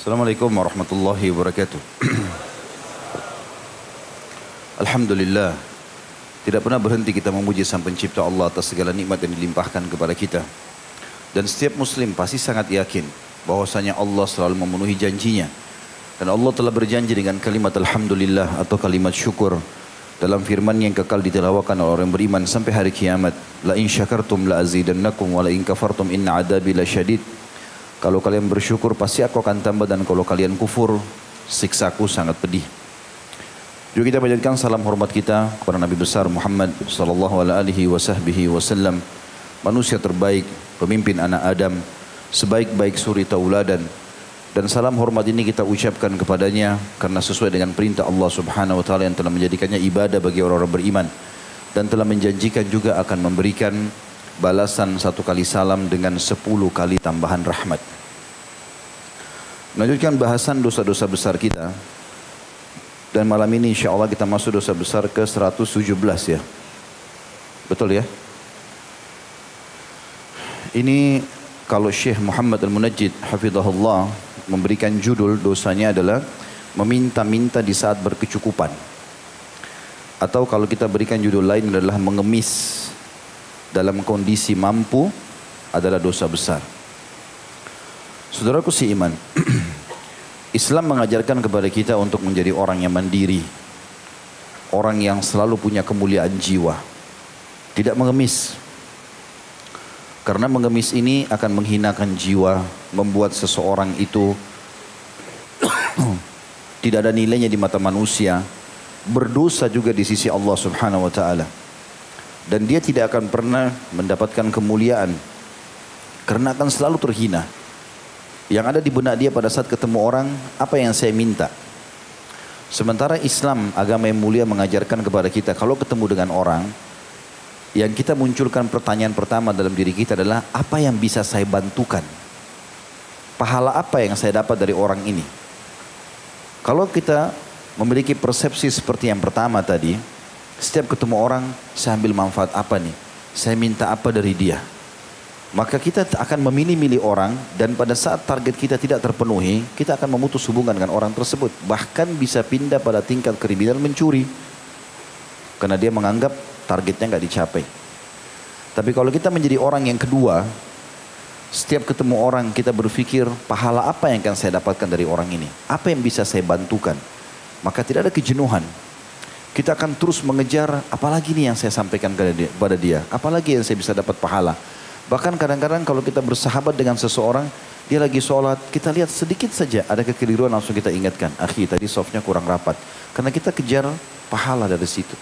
Assalamualaikum warahmatullahi wabarakatuh. Alhamdulillah. Tidak pernah berhenti kita memuji sang pencipta Allah atas segala nikmat yang dilimpahkan kepada kita. Dan setiap muslim pasti sangat yakin bahwasanya Allah selalu memenuhi janjinya. Dan Allah telah berjanji dengan kalimat Alhamdulillah atau kalimat syukur dalam firman yang kekal ditelawakan oleh orang beriman sampai hari kiamat. La in syakartum la azidannakum wa la in kafartum inna adabi la syadid. Kalau kalian bersyukur pasti aku akan tambah dan kalau kalian kufur siksaku sangat pedih. Juga kita panjatkan salam hormat kita kepada Nabi besar Muhammad sallallahu alaihi wasallam, manusia terbaik, pemimpin anak Adam, sebaik-baik suri tauladan. Dan salam hormat ini kita ucapkan kepadanya karena sesuai dengan perintah Allah Subhanahu wa taala yang telah menjadikannya ibadah bagi orang-orang beriman dan telah menjanjikan juga akan memberikan balasan satu kali salam dengan sepuluh kali tambahan rahmat. Melanjutkan bahasan dosa-dosa besar kita. Dan malam ini insya Allah kita masuk dosa besar ke 117 ya. Betul ya? Ini kalau Syekh Muhammad Al-Munajjid Hafizahullah memberikan judul dosanya adalah meminta-minta di saat berkecukupan. Atau kalau kita berikan judul lain adalah mengemis dalam kondisi mampu adalah dosa besar. Saudaraku si iman, Islam mengajarkan kepada kita untuk menjadi orang yang mandiri. Orang yang selalu punya kemuliaan jiwa. Tidak mengemis. Karena mengemis ini akan menghinakan jiwa, membuat seseorang itu tidak ada nilainya di mata manusia, berdosa juga di sisi Allah Subhanahu wa taala dan dia tidak akan pernah mendapatkan kemuliaan karena akan selalu terhina. Yang ada di benak dia pada saat ketemu orang, apa yang saya minta? Sementara Islam, agama yang mulia mengajarkan kepada kita, kalau ketemu dengan orang, yang kita munculkan pertanyaan pertama dalam diri kita adalah, apa yang bisa saya bantukan? Pahala apa yang saya dapat dari orang ini? Kalau kita memiliki persepsi seperti yang pertama tadi, setiap ketemu orang, saya ambil manfaat apa nih? Saya minta apa dari dia? Maka kita akan memilih-milih orang dan pada saat target kita tidak terpenuhi, kita akan memutus hubungan dengan orang tersebut. Bahkan bisa pindah pada tingkat kriminal mencuri. Karena dia menganggap targetnya nggak dicapai. Tapi kalau kita menjadi orang yang kedua, setiap ketemu orang kita berpikir pahala apa yang akan saya dapatkan dari orang ini? Apa yang bisa saya bantukan? Maka tidak ada kejenuhan. Kita akan terus mengejar apalagi nih yang saya sampaikan kepada dia. Apalagi yang saya bisa dapat pahala. Bahkan kadang-kadang kalau kita bersahabat dengan seseorang, dia lagi sholat, kita lihat sedikit saja ada kekeliruan langsung kita ingatkan. Akhi tadi softnya kurang rapat. Karena kita kejar pahala dari situ.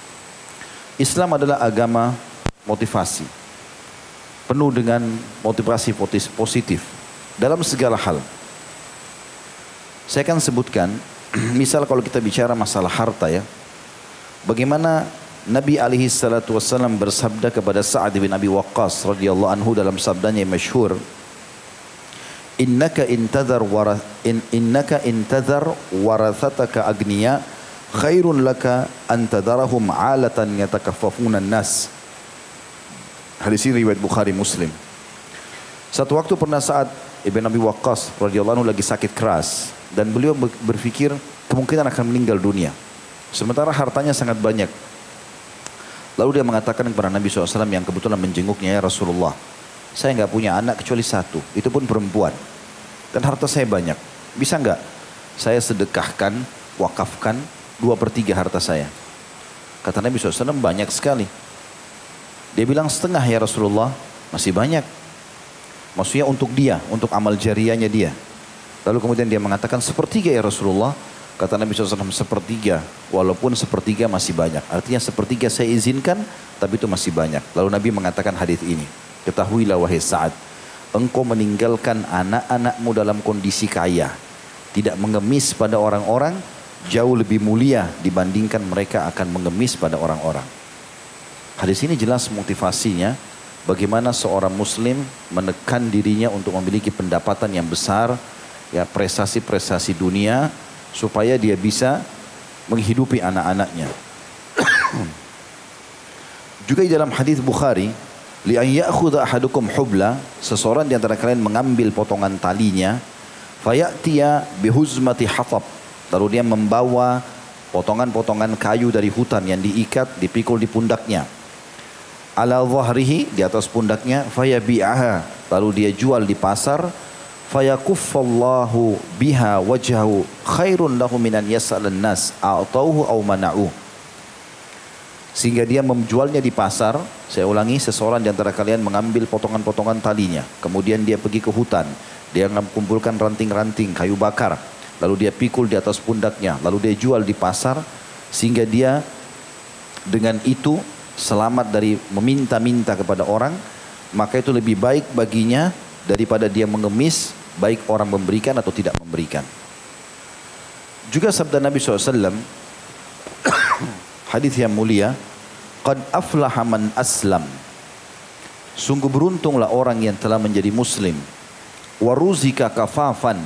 Islam adalah agama motivasi. Penuh dengan motivasi positif. Dalam segala hal. Saya akan sebutkan, misal kalau kita bicara masalah harta ya. Bagaimana Nabi alaihi salatu wasallam bersabda kepada Sa'ad bin Abi Waqqas radhiyallahu anhu dalam sabdanya yang masyhur Innaka intadhar warath in, innaka intadhar warathataka agniya khairun laka an tadarahum alatan yatakaffafuna nas Hadis ini riwayat Bukhari Muslim. Satu waktu pernah saat Ibn Abi Waqqas radhiyallahu anhu lagi sakit keras dan beliau berpikir kemungkinan akan meninggal dunia Sementara hartanya sangat banyak. Lalu dia mengatakan kepada Nabi SAW yang kebetulan menjenguknya ya Rasulullah. Saya nggak punya anak kecuali satu, itu pun perempuan. Dan harta saya banyak. Bisa nggak saya sedekahkan, wakafkan dua per tiga harta saya? Kata Nabi SAW banyak sekali. Dia bilang setengah ya Rasulullah, masih banyak. Maksudnya untuk dia, untuk amal jariahnya dia. Lalu kemudian dia mengatakan sepertiga ya Rasulullah, Kata Nabi SAW sepertiga, walaupun sepertiga masih banyak. Artinya sepertiga saya izinkan, tapi itu masih banyak. Lalu Nabi mengatakan hadis ini. Ketahuilah wahai Sa'ad, engkau meninggalkan anak-anakmu dalam kondisi kaya. Tidak mengemis pada orang-orang, jauh lebih mulia dibandingkan mereka akan mengemis pada orang-orang. Hadis ini jelas motivasinya bagaimana seorang muslim menekan dirinya untuk memiliki pendapatan yang besar, ya prestasi-prestasi dunia, supaya dia bisa menghidupi anak-anaknya. Juga di dalam hadis Bukhari, li an ahadukum hubla, seseorang di antara kalian mengambil potongan talinya, Fayatiya bihuzmati hatab. Lalu dia membawa potongan-potongan kayu dari hutan yang diikat, dipikul di pundaknya. Ala zahrihi, di atas pundaknya, fayabi'aha. Lalu dia jual di pasar, fayakuffallahu biha wajhahu khairun lahu minan yas'alan nas a'tauhu aw mana'u. Sehingga dia menjualnya di pasar, saya ulangi, seseorang di antara kalian mengambil potongan-potongan talinya. Kemudian dia pergi ke hutan, dia mengumpulkan ranting-ranting kayu bakar. Lalu dia pikul di atas pundaknya, lalu dia jual di pasar. Sehingga dia dengan itu selamat dari meminta-minta kepada orang, maka itu lebih baik baginya daripada dia mengemis baik orang memberikan atau tidak memberikan. Juga sabda Nabi SAW, hadis yang mulia, Qad aflaha man aslam. Sungguh beruntunglah orang yang telah menjadi muslim. Waruzika kafafan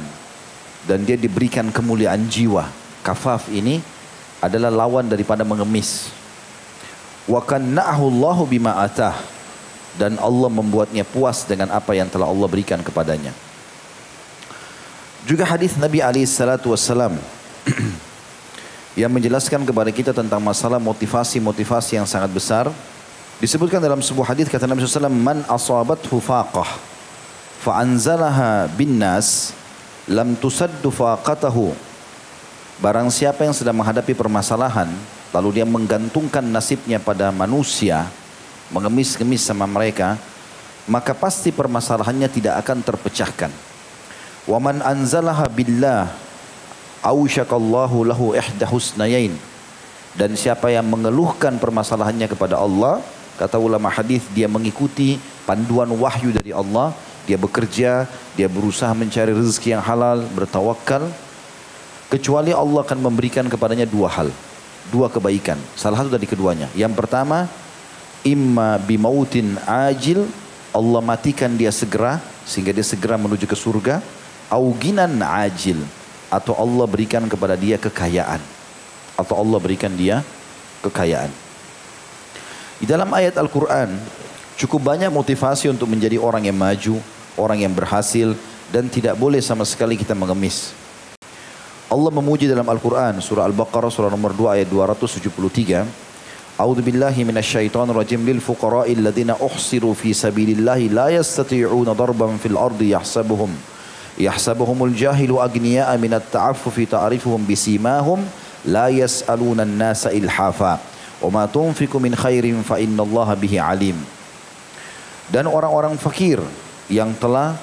dan dia diberikan kemuliaan jiwa. Kafaf ini adalah lawan daripada mengemis. Wa kanna'ahu Allahu bima atah dan Allah membuatnya puas dengan apa yang telah Allah berikan kepadanya. Juga hadis Nabi alaihi salatu wasallam yang menjelaskan kepada kita tentang masalah motivasi-motivasi yang sangat besar. Disebutkan dalam sebuah hadis kata Nabi SAW, Man asabathu faqah fa'anzalaha bin nas lam tusaddu faqatahu barang siapa yang sedang menghadapi permasalahan lalu dia menggantungkan nasibnya pada manusia mengemis-ngemis sama mereka maka pasti permasalahannya tidak akan terpecahkan wa man anzalaha billah ausyakallahu lahu ihda husnayain dan siapa yang mengeluhkan permasalahannya kepada Allah kata ulama hadis dia mengikuti panduan wahyu dari Allah dia bekerja, dia berusaha mencari rezeki yang halal, bertawakal. Kecuali Allah akan memberikan kepadanya dua hal. Dua kebaikan. Salah satu dari keduanya. Yang pertama, imma bimautin ajil. Allah matikan dia segera. Sehingga dia segera menuju ke surga. Auginan ajil. Atau Allah berikan kepada dia kekayaan. Atau Allah berikan dia kekayaan. Di dalam ayat Al-Quran Cukup banyak motivasi untuk menjadi orang yang maju, orang yang berhasil dan tidak boleh sama sekali kita mengemis. Allah memuji dalam Al-Quran surah Al-Baqarah surah nomor 2 ayat 273. A'udzu billahi minasyaitonir rajim. Lil fuqara'il ladzina uhsiru fi sabilillahi la yastati'una darban fil ardi yahsabuhum. Yahsabuhumul jahilu agniya'a minat ta'affufi ta'rifuhum bisimahum la yas'aluna an-nasa ilhafa. Wa ma tunfiqu min khairin fa innallaha bihi alim. Dan orang-orang fakir yang telah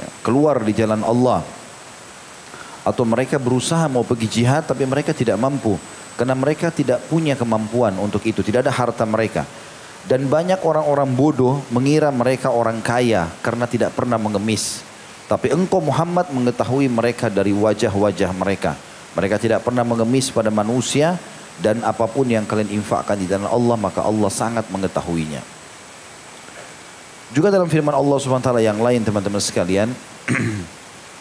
ya, keluar di jalan Allah. Atau mereka berusaha mau pergi jihad tapi mereka tidak mampu karena mereka tidak punya kemampuan untuk itu. Tidak ada harta mereka. Dan banyak orang-orang bodoh mengira mereka orang kaya karena tidak pernah mengemis. Tapi engkau Muhammad mengetahui mereka dari wajah-wajah mereka. Mereka tidak pernah mengemis pada manusia dan apa pun yang kalian infakkan di dalam Allah maka Allah sangat mengetahuinya. Juga dalam firman Allah SWT yang lain teman-teman sekalian,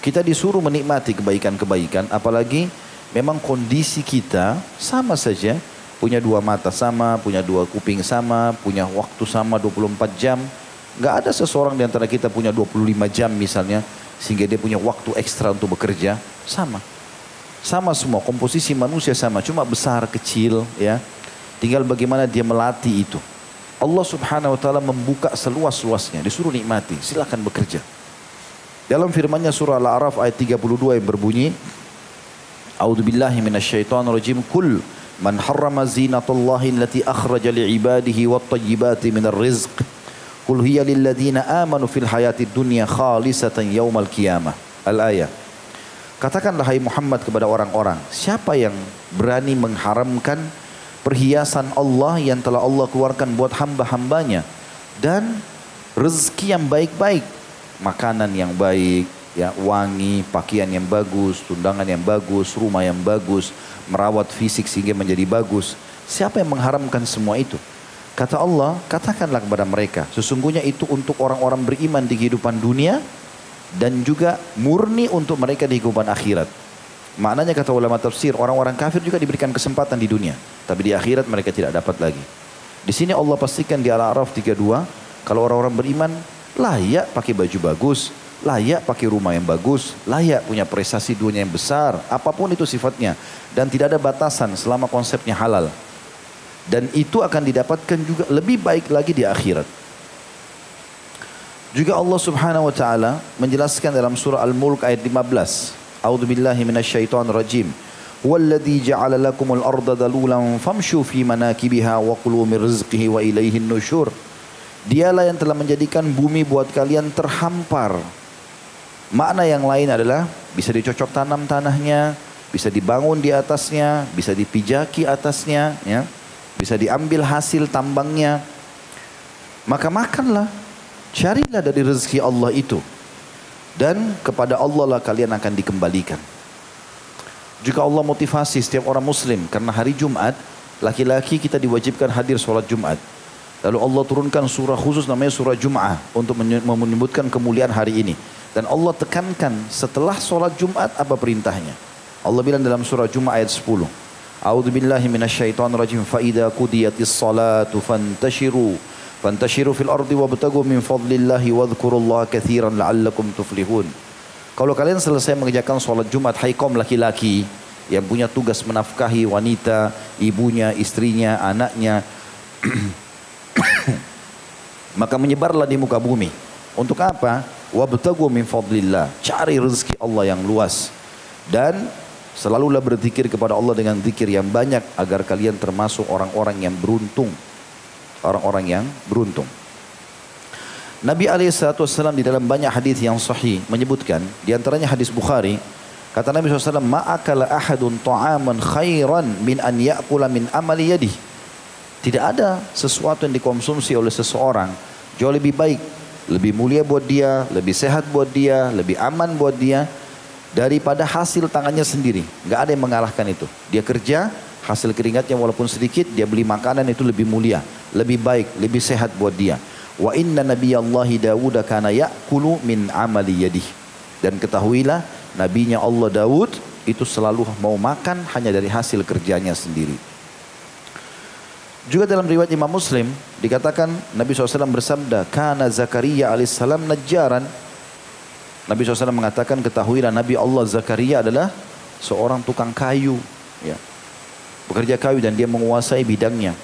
kita disuruh menikmati kebaikan-kebaikan, apalagi memang kondisi kita sama saja, punya dua mata sama, punya dua kuping sama, punya waktu sama 24 jam. Gak ada seseorang di antara kita punya 25 jam misalnya, sehingga dia punya waktu ekstra untuk bekerja, sama. Sama semua, komposisi manusia sama, cuma besar, kecil, ya. Tinggal bagaimana dia melatih itu. Allah subhanahu wa ta'ala membuka seluas-luasnya. Disuruh nikmati. Silakan bekerja. Dalam firmannya surah Al-A'raf ayat 32 yang berbunyi. A'udhu billahi minasyaitan rajim. Kul man harrama zinatullahi allati akhraja li'ibadihi wa tayyibati minar rizq. Kul hiya lilladina amanu fil hayati dunya khalisatan yawmal qiyamah. Al-ayah. Katakanlah hai Muhammad kepada orang-orang. Siapa yang berani mengharamkan perhiasan Allah yang telah Allah keluarkan buat hamba-hambanya dan rezeki yang baik-baik makanan yang baik ya wangi pakaian yang bagus tundangan yang bagus rumah yang bagus merawat fisik sehingga menjadi bagus siapa yang mengharamkan semua itu kata Allah katakanlah kepada mereka sesungguhnya itu untuk orang-orang beriman di kehidupan dunia dan juga murni untuk mereka di kehidupan akhirat Maknanya kata ulama tafsir, orang-orang kafir juga diberikan kesempatan di dunia. Tapi di akhirat mereka tidak dapat lagi. Di sini Allah pastikan di Al-A'raf 32, kalau orang-orang beriman layak pakai baju bagus, layak pakai rumah yang bagus, layak punya prestasi dunia yang besar, apa pun itu sifatnya. Dan tidak ada batasan selama konsepnya halal. Dan itu akan didapatkan juga lebih baik lagi di akhirat. Juga Allah Subhanahu wa taala menjelaskan dalam surah Al-Mulk ayat 15. A'udzu billahi minasyaitonir rajim. Walladzi ja'ala lakumul arda dalulan famshu fi manakibiha wa kulu wa ilaihin. Dialah yang telah menjadikan bumi buat kalian terhampar. Makna yang lain adalah bisa dicocok tanam tanahnya, bisa dibangun di atasnya, bisa dipijaki atasnya, ya. Bisa diambil hasil tambangnya. Maka makanlah Carilah dari rezeki Allah itu. Dan kepada Allah lah kalian akan dikembalikan. Juga Allah motivasi setiap orang muslim. Karena hari Jumat, laki-laki kita diwajibkan hadir sholat Jumat. Lalu Allah turunkan surah khusus namanya surah Jum'ah untuk menyebutkan kemuliaan hari ini. Dan Allah tekankan setelah sholat Jumat apa perintahnya. Allah bilang dalam surah Jum'ah ayat 10. A'udhu billahi minasyaitonir rajim. Fa'idha kudiyatis salatu fantashiru Fantashiru fil ardi wabtagu min fadlillahi wadhkurullaha kathiran la'allakum tuflihun. Kalau kalian selesai mengerjakan sholat Jumat, hai kaum laki-laki yang punya tugas menafkahi wanita, ibunya, istrinya, anaknya, maka menyebarlah di muka bumi. Untuk apa? Wabtagu min fadlillah. Cari rezeki Allah yang luas. Dan selalulah berzikir kepada Allah dengan zikir yang banyak agar kalian termasuk orang-orang yang beruntung orang-orang yang beruntung. Nabi SAW di dalam banyak hadis yang sahih menyebutkan, di antaranya hadis Bukhari, kata Nabi SAW, Ma'akala ahadun ta'aman khairan min an ya'kula min amali yadih. Tidak ada sesuatu yang dikonsumsi oleh seseorang jauh lebih baik, lebih mulia buat dia, lebih sehat buat dia, lebih aman buat dia daripada hasil tangannya sendiri. Gak ada yang mengalahkan itu. Dia kerja, hasil keringatnya walaupun sedikit, dia beli makanan itu lebih mulia lebih baik, lebih sehat buat dia. Wa inna nabiyallahi Dawud kana ya'kulu min amali yadih. Dan ketahuilah nabinya Allah Daud itu selalu mau makan hanya dari hasil kerjanya sendiri. Juga dalam riwayat Imam Muslim dikatakan Nabi SAW bersabda, Kana Zakaria alaihissalam najjaran. Nabi SAW mengatakan ketahuilah Nabi Allah Zakaria adalah seorang tukang kayu. Ya. Bekerja kayu dan dia menguasai bidangnya.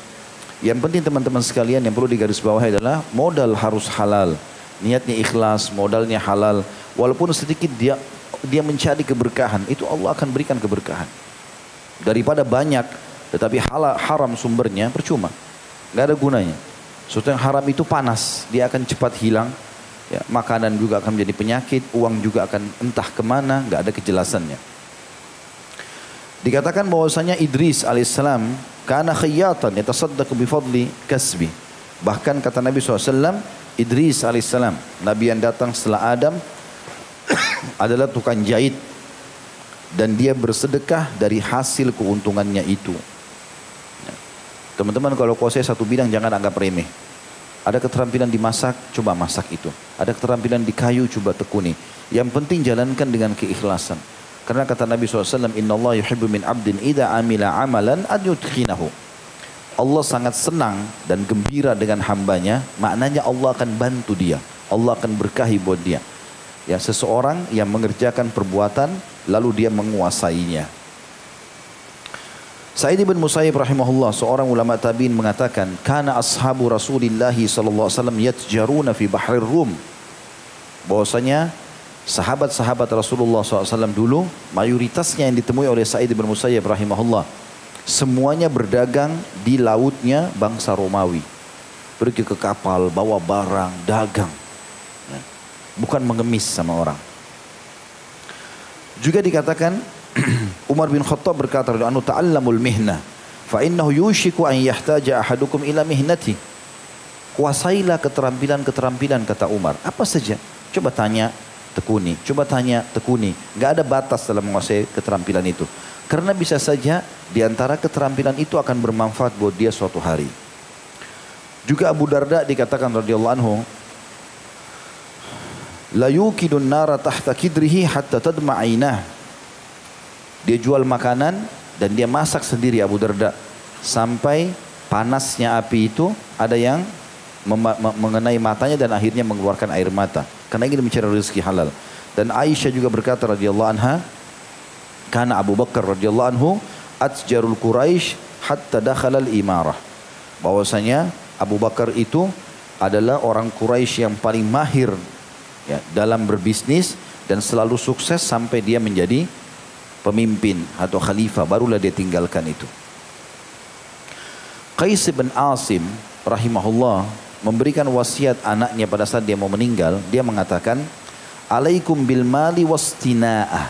Yang penting teman-teman sekalian yang perlu digarisbawahi adalah modal harus halal. Niatnya ikhlas, modalnya halal. Walaupun sedikit dia dia mencari keberkahan, itu Allah akan berikan keberkahan. Daripada banyak, tetapi halal, haram sumbernya percuma. Gak ada gunanya. Sesuatu yang haram itu panas, dia akan cepat hilang. Ya, makanan juga akan menjadi penyakit, uang juga akan entah ke mana, gak ada kejelasannya. Dikatakan bahwasanya Idris alaihissalam karena khiyatan yatasaddaqu bi fadli kasbi. Bahkan kata Nabi SAW, Idris alaihissalam, Nabi yang datang setelah Adam adalah tukang jahit dan dia bersedekah dari hasil keuntungannya itu. Teman-teman kalau kuasai satu bidang jangan anggap remeh. Ada keterampilan di masak, coba masak itu. Ada keterampilan di kayu, coba tekuni. Yang penting jalankan dengan keikhlasan. Karena kata Nabi SAW, Inna Allah yuhibbu min abdin idha amila amalan ad yudkhinahu. Allah sangat senang dan gembira dengan hambanya, maknanya Allah akan bantu dia. Allah akan berkahi buat dia. Ya, seseorang yang mengerjakan perbuatan lalu dia menguasainya. Sa'id bin Musayyib rahimahullah seorang ulama tabi'in mengatakan kana ashabu Rasulillah sallallahu alaihi wasallam yatjaruna fi bahrir Rum. Bahwasanya sahabat-sahabat Rasulullah SAW dulu mayoritasnya yang ditemui oleh Sa'id bin Musayyib rahimahullah semuanya berdagang di lautnya bangsa Romawi. Pergi ke kapal bawa barang dagang. Ya. bukan mengemis sama orang. Juga dikatakan Umar bin Khattab berkata anu ta'allamul mihna fa innahu yushiku an yahtaja ahadukum ila mihnati kuasailah keterampilan-keterampilan kata Umar apa saja coba tanya tekuni. Coba tanya, tekuni. Gak ada batas dalam menguasai keterampilan itu. Karena bisa saja di antara keterampilan itu akan bermanfaat buat dia suatu hari. Juga Abu Darda dikatakan radhiyallahu anhu, la yukidun nara tahta kidrihi hatta tadma Dia jual makanan dan dia masak sendiri Abu Darda sampai panasnya api itu ada yang mengenai matanya dan akhirnya mengeluarkan air mata karena ingin mencari rezeki halal. Dan Aisyah juga berkata radhiyallahu anha, karena Abu Bakar radhiyallahu anhu atjarul Quraisy hatta dakhala al-imarah. Bahwasanya Abu Bakar itu adalah orang Quraisy yang paling mahir ya, dalam berbisnis dan selalu sukses sampai dia menjadi pemimpin atau khalifah barulah dia tinggalkan itu. Qais bin Asim rahimahullah memberikan wasiat anaknya pada saat dia mau meninggal, dia mengatakan, "Alaikum bil mali wastina'ah."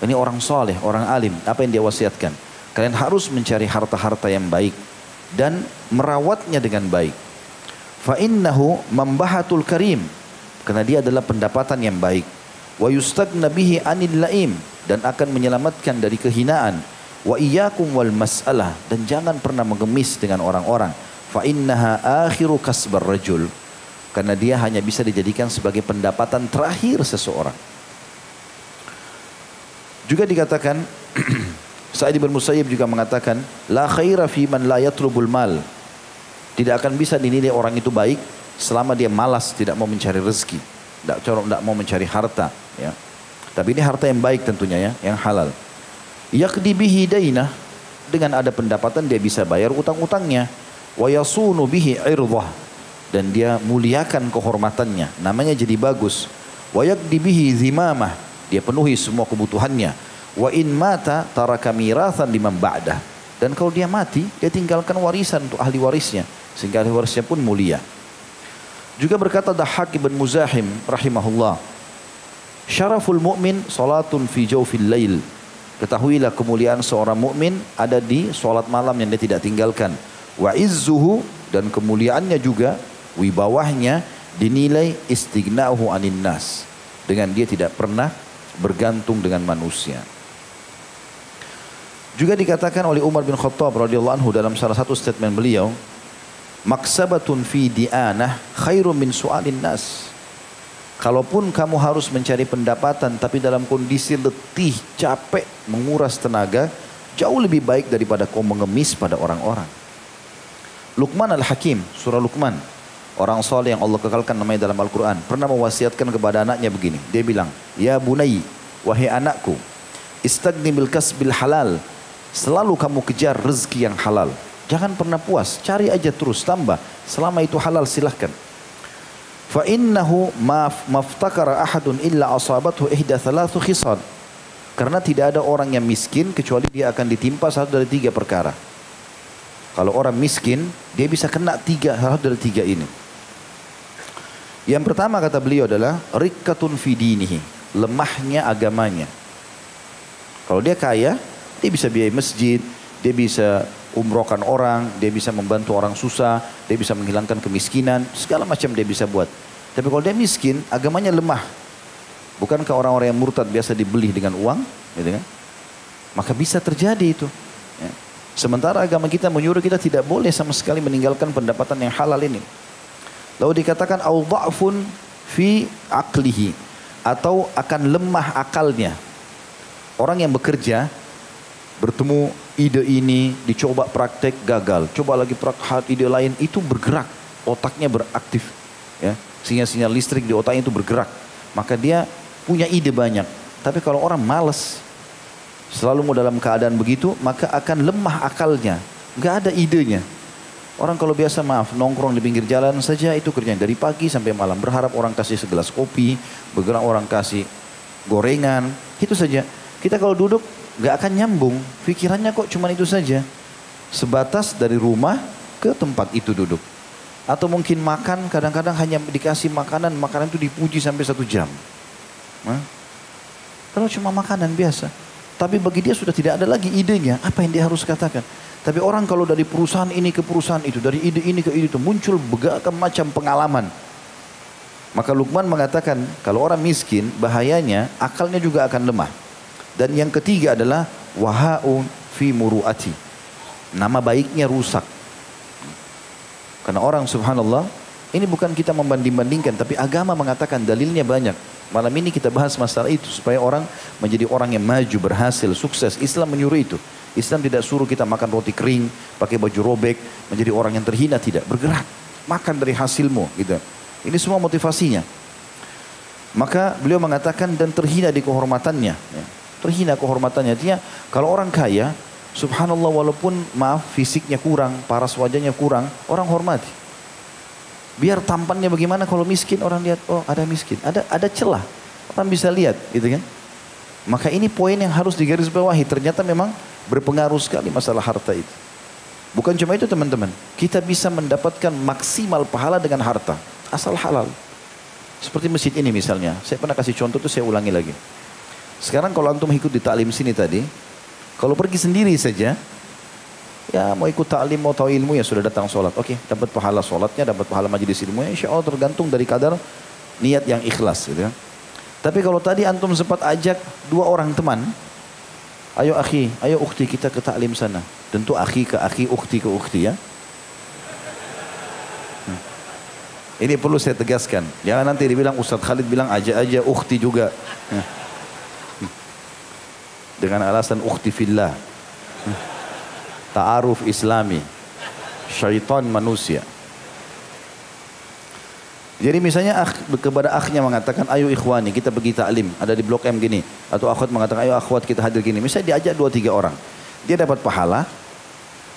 Ini orang soleh, orang alim. Apa yang dia wasiatkan? Kalian harus mencari harta-harta yang baik dan merawatnya dengan baik. Fa innahu membahatul karim. Karena dia adalah pendapatan yang baik. Wa yustagna bihi anil laim dan akan menyelamatkan dari kehinaan Wa iyyakum wal mas'alah dan jangan pernah mengemis dengan orang-orang. Fa innaha akhiru kasbar rajul. Karena dia hanya bisa dijadikan sebagai pendapatan terakhir seseorang. Juga dikatakan Sa'id bin Musayyib juga mengatakan la khaira fi man la yatlubul mal. Tidak akan bisa dinilai orang itu baik selama dia malas tidak mau mencari rezeki, tidak tidak mau mencari harta, ya. Tapi ini harta yang baik tentunya ya, yang halal. Yakdi bihi dainah dengan ada pendapatan dia bisa bayar utang-utangnya. Wa yasunu bihi irdah dan dia muliakan kehormatannya. Namanya jadi bagus. Wa yakdi bihi zimamah dia penuhi semua kebutuhannya. Wa in mata taraka mirathan liman ba'dah. Dan kalau dia mati, dia tinggalkan warisan untuk ahli warisnya. Sehingga ahli warisnya pun mulia. Juga berkata Dahak ibn Muzahim rahimahullah. Syaraful mu'min salatun fi jawfil lail Ketahuilah kemuliaan seorang mukmin ada di solat malam yang dia tidak tinggalkan. Wa izzuhu dan kemuliaannya juga wibawahnya dinilai istighna'uhu anin nas. Dengan dia tidak pernah bergantung dengan manusia. Juga dikatakan oleh Umar bin Khattab radhiyallahu anhu dalam salah satu statement beliau, maksabatun fi di'anah khairum min su'alin nas. Kalaupun kamu harus mencari pendapatan tapi dalam kondisi letih, capek, menguras tenaga, jauh lebih baik daripada kau mengemis pada orang-orang. Luqman Al-Hakim, surah Luqman. Orang soleh yang Allah kekalkan namanya dalam Al-Quran. Pernah mewasiatkan kepada anaknya begini. Dia bilang, Ya bunai, wahai anakku, istagni bil kasbil halal. Selalu kamu kejar rezeki yang halal. Jangan pernah puas, cari aja terus, tambah. Selama itu halal silahkan. Fa innahu maftakara ahadun illa asabathu ihda thalathu khisal. Karena tidak ada orang yang miskin kecuali dia akan ditimpa satu dari tiga perkara. Kalau orang miskin, dia bisa kena tiga hal dari tiga ini. Yang pertama kata beliau adalah rikkatun fidinihi, lemahnya agamanya. Kalau dia kaya, dia bisa biaya masjid, dia bisa umrohkan orang, dia bisa membantu orang susah, dia bisa menghilangkan kemiskinan, segala macam dia bisa buat. Tapi kalau dia miskin, agamanya lemah. Bukankah orang-orang yang murtad biasa dibeli dengan uang? Gitu kan? Maka bisa terjadi itu. Ya. Sementara agama kita menyuruh kita tidak boleh sama sekali meninggalkan pendapatan yang halal ini. Lalu dikatakan au fi aklihi atau akan lemah akalnya. Orang yang bekerja bertemu ide ini, dicoba praktek gagal, coba lagi praktek ide lain itu bergerak, otaknya beraktif, ya sehingga sinyal listrik di otaknya itu bergerak, maka dia punya ide banyak. Tapi kalau orang malas, selalu mau dalam keadaan begitu, maka akan lemah akalnya, nggak ada idenya. Orang kalau biasa maaf nongkrong di pinggir jalan saja itu kerjanya dari pagi sampai malam berharap orang kasih segelas kopi, bergerak orang kasih gorengan, itu saja. Kita kalau duduk Gak akan nyambung. Pikirannya kok cuma itu saja. Sebatas dari rumah ke tempat itu duduk. Atau mungkin makan kadang-kadang hanya dikasih makanan. Makanan itu dipuji sampai satu jam. Nah, kalau cuma makanan biasa. Tapi bagi dia sudah tidak ada lagi idenya. Apa yang dia harus katakan. Tapi orang kalau dari perusahaan ini ke perusahaan itu. Dari ide ini ke ide itu. Muncul berbagai macam pengalaman. Maka Lukman mengatakan kalau orang miskin bahayanya akalnya juga akan lemah. Dan yang ketiga adalah wahaun fi muruati. Nama baiknya rusak. Karena orang subhanallah, ini bukan kita membanding-bandingkan, tapi agama mengatakan dalilnya banyak. Malam ini kita bahas masalah itu supaya orang menjadi orang yang maju, berhasil, sukses. Islam menyuruh itu. Islam tidak suruh kita makan roti kering, pakai baju robek, menjadi orang yang terhina, tidak. Bergerak. makan dari hasilmu gitu. Ini semua motivasinya. Maka beliau mengatakan dan terhina di kehormatannya. Ya. Terhina kehormatannya. Dia kalau orang kaya, subhanallah walaupun maaf fisiknya kurang, paras wajahnya kurang, orang hormati. Biar tampannya bagaimana kalau miskin orang lihat oh ada miskin, ada ada celah. Orang bisa lihat gitu kan. Maka ini poin yang harus digarisbawahi. Ternyata memang berpengaruh sekali masalah harta itu. Bukan cuma itu teman-teman. Kita bisa mendapatkan maksimal pahala dengan harta. Asal halal. Seperti masjid ini misalnya. Saya pernah kasih contoh itu saya ulangi lagi. Sekarang kalau antum ikut di taklim sini tadi. Kalau pergi sendiri saja. Ya mau ikut taklim, mau tahu ilmu ya sudah datang sholat. Oke, dapat pahala sholatnya, dapat pahala majelis ilmunya. Insya Allah tergantung dari kadar niat yang ikhlas. Gitu ya. Tapi kalau tadi antum sempat ajak dua orang teman. Ayo akhi, ayo ukti kita ke taklim sana. Tentu akhi ke akhi, ukti ke ukti ya. Ini perlu saya tegaskan. Jangan nanti dibilang Ustadz Khalid bilang aja aja ukti juga. Dengan alasan ukti fillah. Ta'aruf islami. Syaitan manusia. Jadi misalnya akh, kepada akhnya mengatakan, ayo ikhwani kita pergi taklim, ada di blok M gini. Atau akhwat mengatakan, ayo akhwat kita hadir gini. Misalnya diajak dua tiga orang. Dia dapat pahala,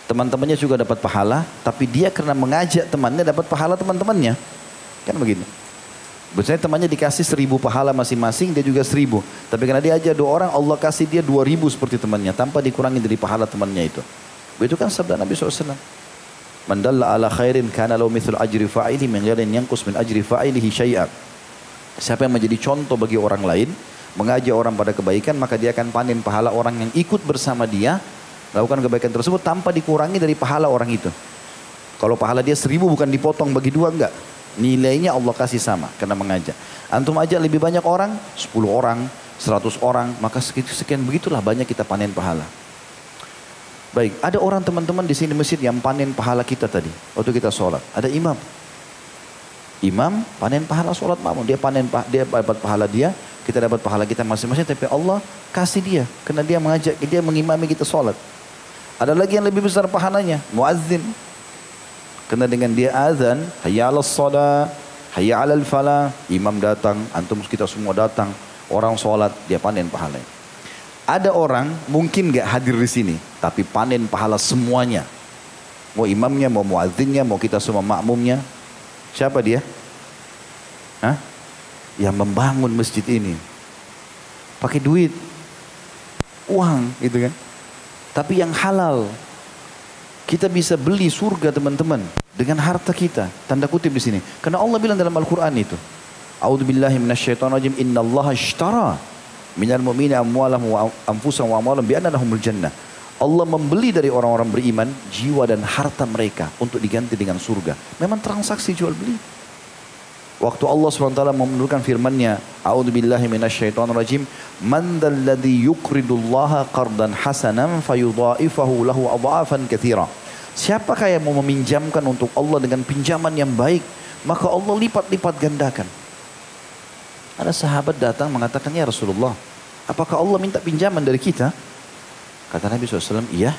teman-temannya juga dapat pahala, tapi dia karena mengajak temannya dapat pahala teman-temannya. Kan begini. Biasanya temannya dikasih seribu pahala masing-masing, dia juga seribu. Tapi karena dia ajak dua orang, Allah kasih dia dua ribu seperti temannya, tanpa dikurangi dari pahala temannya itu. Begitu kan sabda Nabi SAW. Man dalla ala khairin kana lahu mithlu ajri fa'ili min ghairin yanqus min ajri fa'ilihi syai'a. Siapa yang menjadi contoh bagi orang lain, mengajak orang pada kebaikan, maka dia akan panen pahala orang yang ikut bersama dia, lakukan kebaikan tersebut tanpa dikurangi dari pahala orang itu. Kalau pahala dia seribu bukan dipotong bagi dua enggak. Nilainya Allah kasih sama karena mengajak. Antum ajak lebih banyak orang, 10 orang, 100 orang, maka sekian begitulah banyak kita panen pahala. Baik, ada orang teman-teman di sini masjid yang panen pahala kita tadi. Waktu kita sholat. Ada imam. Imam panen pahala sholat makmum. Dia panen dia dapat pahala dia, kita dapat pahala kita masing-masing. Tapi Allah kasih dia. Karena dia mengajak, dia mengimami kita sholat. Ada lagi yang lebih besar pahalanya. Muazzin. Karena dengan dia azan, hayya ala sholat, hayya ala falah. Imam datang, antum kita semua datang. Orang sholat, dia panen pahalanya. Ada orang mungkin gak hadir di sini, tapi panen pahala semuanya. Mau imamnya, mau muadzinnya, mau kita semua makmumnya. Siapa dia? Hah? Yang membangun masjid ini. Pakai duit. Uang gitu kan. Tapi yang halal. Kita bisa beli surga teman-teman. Dengan harta kita. Tanda kutip di sini. Karena Allah bilang dalam Al-Quran itu. A'udzubillahi minasyaitonirrajim. Inna Allah ishtara minal mu'mini amwalahum wa anfusahum wa amwalahum bi lahumul jannah. Allah membeli dari orang-orang beriman jiwa dan harta mereka untuk diganti dengan surga. Memang transaksi jual beli. Waktu Allah SWT menurunkan firman-Nya, A'udzu billahi minasyaitonir rajim, "Man dzalladzi yuqridullaha qardan hasanan fayudha'ifahu lahu adha'afan katsira." Siapakah yang mau meminjamkan untuk Allah dengan pinjaman yang baik, maka Allah lipat-lipat gandakan. Ada sahabat datang mengatakan, ya Rasulullah, apakah Allah minta pinjaman dari kita? Kata Nabi SAW, iya.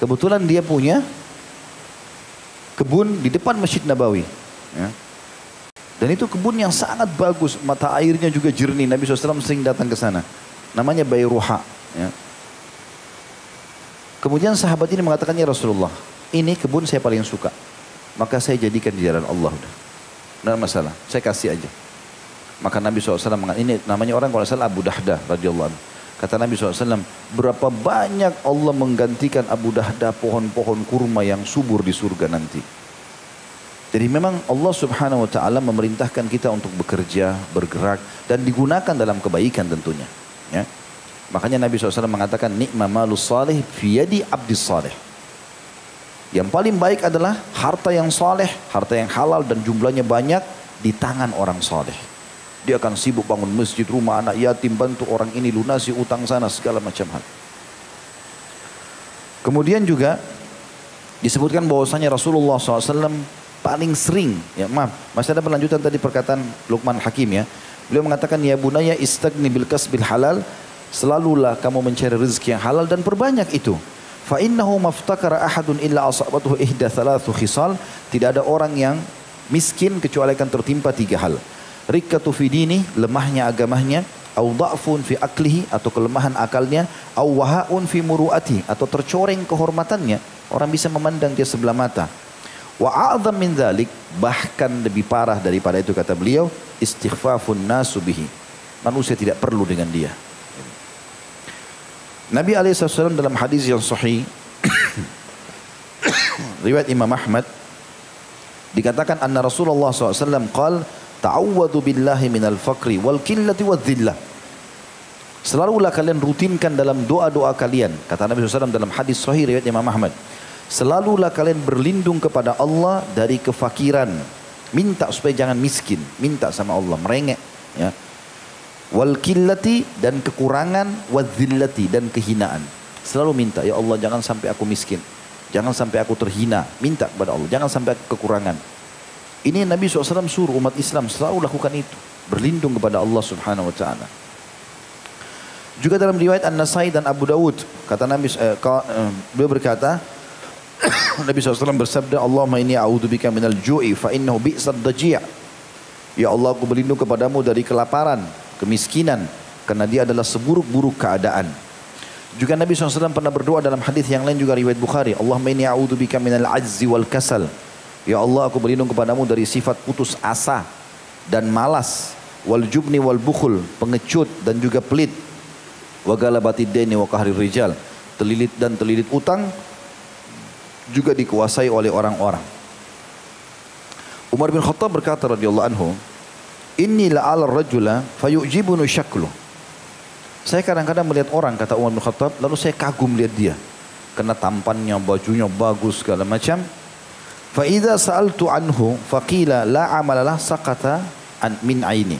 Kebetulan dia punya kebun di depan Masjid Nabawi. Ya. Dan itu kebun yang sangat bagus, mata airnya juga jernih. Nabi SAW sering datang ke sana. Namanya Bayruha. Ya. Kemudian sahabat ini mengatakan, ya Rasulullah, ini kebun saya paling suka. Maka saya jadikan di jalan Allah. Tidak masalah, saya kasih aja. Maka Nabi SAW mengatakan, ini namanya orang kalau salah Abu Dahdah radhiyallahu anhu. Kata Nabi SAW, berapa banyak Allah menggantikan Abu Dahdah pohon-pohon kurma yang subur di surga nanti. Jadi memang Allah subhanahu wa ta'ala memerintahkan kita untuk bekerja, bergerak, dan digunakan dalam kebaikan tentunya. Ya. Makanya Nabi SAW mengatakan, Ni'ma malus salih fiyadi abdis salih. Yang paling baik adalah harta yang saleh, harta yang halal dan jumlahnya banyak di tangan orang saleh. Dia akan sibuk bangun masjid, rumah anak yatim, bantu orang ini lunasi utang sana, segala macam hal. Kemudian juga disebutkan bahwasanya Rasulullah SAW paling sering, ya maaf, masih ada perlanjutan tadi perkataan Luqman Hakim ya. Beliau mengatakan, ya bunaya istagni bil kasbil halal, selalulah kamu mencari rezeki yang halal dan perbanyak itu. Fa innahu maftakara ahadun illa asabatuhu ihda thalathu khisal. Tidak ada orang yang miskin kecuali akan tertimpa tiga hal. Rikkatu fi dini, lemahnya agamanya, au da'fun fi aklihi atau kelemahan akalnya, au wahaun fi muruati atau tercoreng kehormatannya. Orang bisa memandang dia sebelah mata. Wa a'zam min dhalik, bahkan lebih parah daripada itu kata beliau, istighfafun nasu bihi. Manusia tidak perlu dengan dia. Nabi SAW dalam hadis yang sahih riwayat Imam Ahmad dikatakan anna Rasulullah SAW qal ta'awwadu billahi minal faqri wal killati wal dhillah Selalulah kalian rutinkan dalam doa-doa kalian. Kata Nabi SAW dalam hadis sahih riwayat Imam Ahmad. Selalulah kalian berlindung kepada Allah dari kefakiran. Minta supaya jangan miskin. Minta sama Allah. Merengek. Ya wal killati dan kekurangan wadzillati dan kehinaan. Selalu minta, ya Allah jangan sampai aku miskin. Jangan sampai aku terhina. Minta kepada Allah, jangan sampai aku kekurangan. Ini Nabi SAW suruh umat Islam selalu lakukan itu. Berlindung kepada Allah subhanahu wa ta'ala. Juga dalam riwayat An-Nasai dan Abu Dawud. Kata Nabi, eh, eh, beliau berkata, Nabi SAW bersabda, Allahumma inni a'udzubika minal ju'i fa innahu bi'sad daji' Ya Allah aku berlindung kepadamu dari kelaparan kemiskinan karena dia adalah seburuk-buruk keadaan. Juga Nabi SAW pernah berdoa dalam hadis yang lain juga riwayat Bukhari. Allahumma inni a'udzubika minal ajzi wal kasal. Ya Allah aku berlindung kepadamu dari sifat putus asa dan malas. Wal jubni wal bukhul. Pengecut dan juga pelit. Wa galabatid deni wa kahri rijal. Terlilit dan terlilit utang juga dikuasai oleh orang-orang. Umar bin Khattab berkata radhiyallahu anhu, Inni la'al rajula fayu'jibunu syaklu. Saya kadang-kadang melihat orang kata Umar bin Khattab lalu saya kagum lihat dia. Karena tampannya, bajunya bagus segala macam. Fa idza sa'altu anhu faqila la amalalah sakata an min aini.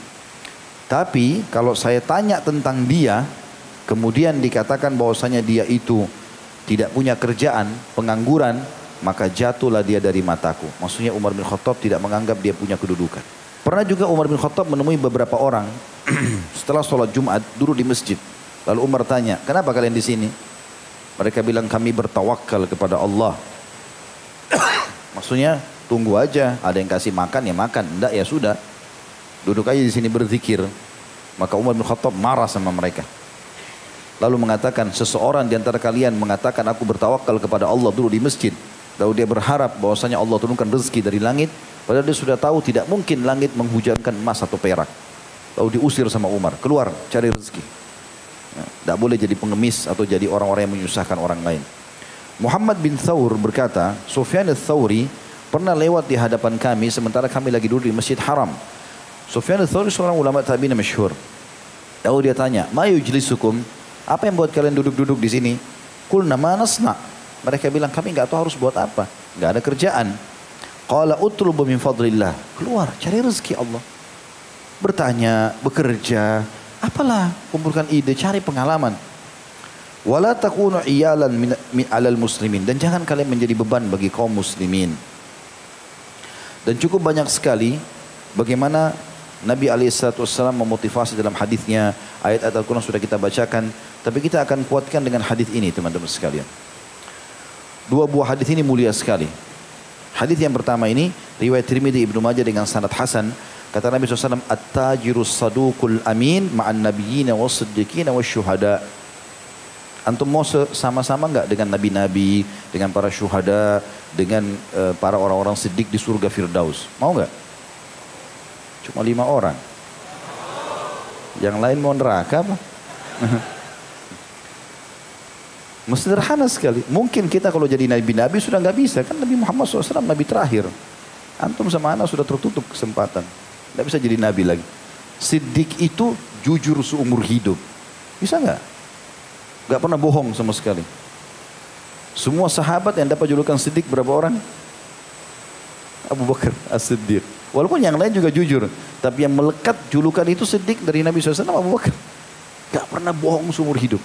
Tapi kalau saya tanya tentang dia, kemudian dikatakan bahwasanya dia itu tidak punya kerjaan, pengangguran, maka jatuhlah dia dari mataku. Maksudnya Umar bin Khattab tidak menganggap dia punya kedudukan. Pernah juga Umar bin Khattab menemui beberapa orang setelah sholat Jumat duduk di masjid. Lalu Umar tanya, kenapa kalian di sini? Mereka bilang kami bertawakal kepada Allah. Maksudnya tunggu aja, ada yang kasih makan ya makan, enggak ya sudah. Duduk aja di sini berzikir. Maka Umar bin Khattab marah sama mereka. Lalu mengatakan seseorang di antara kalian mengatakan aku bertawakal kepada Allah dulu di masjid. Lalu dia berharap bahwasanya Allah turunkan rezeki dari langit. Padahal dia sudah tahu tidak mungkin langit menghujankan emas atau perak. Lalu diusir sama Umar, keluar cari rezeki. Tidak boleh jadi pengemis atau jadi orang-orang yang menyusahkan orang lain. Muhammad bin Thawr berkata, Sufyan al-Thawri pernah lewat di hadapan kami sementara kami lagi duduk di Masjid Haram. Sufyan al-Thawri seorang ulama tabi'in masyhur. Lalu dia tanya, "Ma yujlisukum?" Apa yang buat kalian duduk-duduk di sini? Kulna manasna. Mereka bilang, "Kami nggak tahu harus buat apa. Nggak ada kerjaan." Qala utlubu min fadlillah. Keluar, cari rezeki Allah. Bertanya, bekerja, apalah kumpulkan ide, cari pengalaman. Wala takunu iyalan alal muslimin dan jangan kalian menjadi beban bagi kaum muslimin. Dan cukup banyak sekali bagaimana Nabi SAW memotivasi dalam hadisnya ayat-ayat Al-Quran sudah kita bacakan tapi kita akan kuatkan dengan hadis ini teman-teman sekalian. Dua buah hadis ini mulia sekali. Hadis yang pertama ini riwayat Tirmidzi Ibnu Majah dengan sanad hasan kata Nabi SAW at-tajirus saduqul amin ma'an nabiyina was-siddiqina wasyuhada Antum mau sama-sama enggak dengan nabi-nabi, dengan para syuhada, dengan uh, para orang-orang siddiq di surga Firdaus? Mau enggak? Cuma lima orang. Yang lain mau neraka apa? Sederhana sekali. Mungkin kita kalau jadi nabi-nabi sudah nggak bisa. Kan Nabi Muhammad SAW nabi terakhir. Antum sama anak sudah tertutup kesempatan. Nggak bisa jadi nabi lagi. Siddiq itu jujur seumur hidup. Bisa nggak? Nggak pernah bohong sama sekali. Semua sahabat yang dapat julukan Siddiq berapa orang? Abu Bakar As-Siddiq. Walaupun yang lain juga jujur. Tapi yang melekat julukan itu Siddiq dari Nabi SAW Abu Bakar. Gak pernah bohong seumur hidup.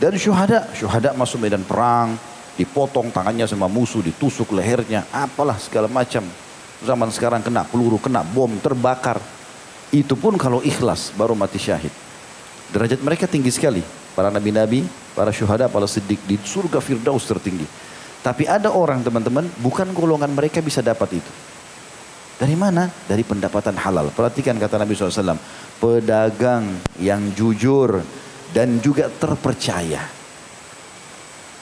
Dan syuhada, syuhada masuk medan perang, dipotong tangannya sama musuh, ditusuk lehernya, apalah segala macam. Zaman sekarang kena peluru, kena bom, terbakar. Itu pun kalau ikhlas baru mati syahid. Derajat mereka tinggi sekali. para nabi-nabi, para syuhada, para siddiq di surga firdaus tertinggi. Tapi ada orang teman-teman, bukan golongan mereka bisa dapat itu. Dari mana? Dari pendapatan halal. Perhatikan kata Nabi SAW. Pedagang yang jujur dan juga terpercaya.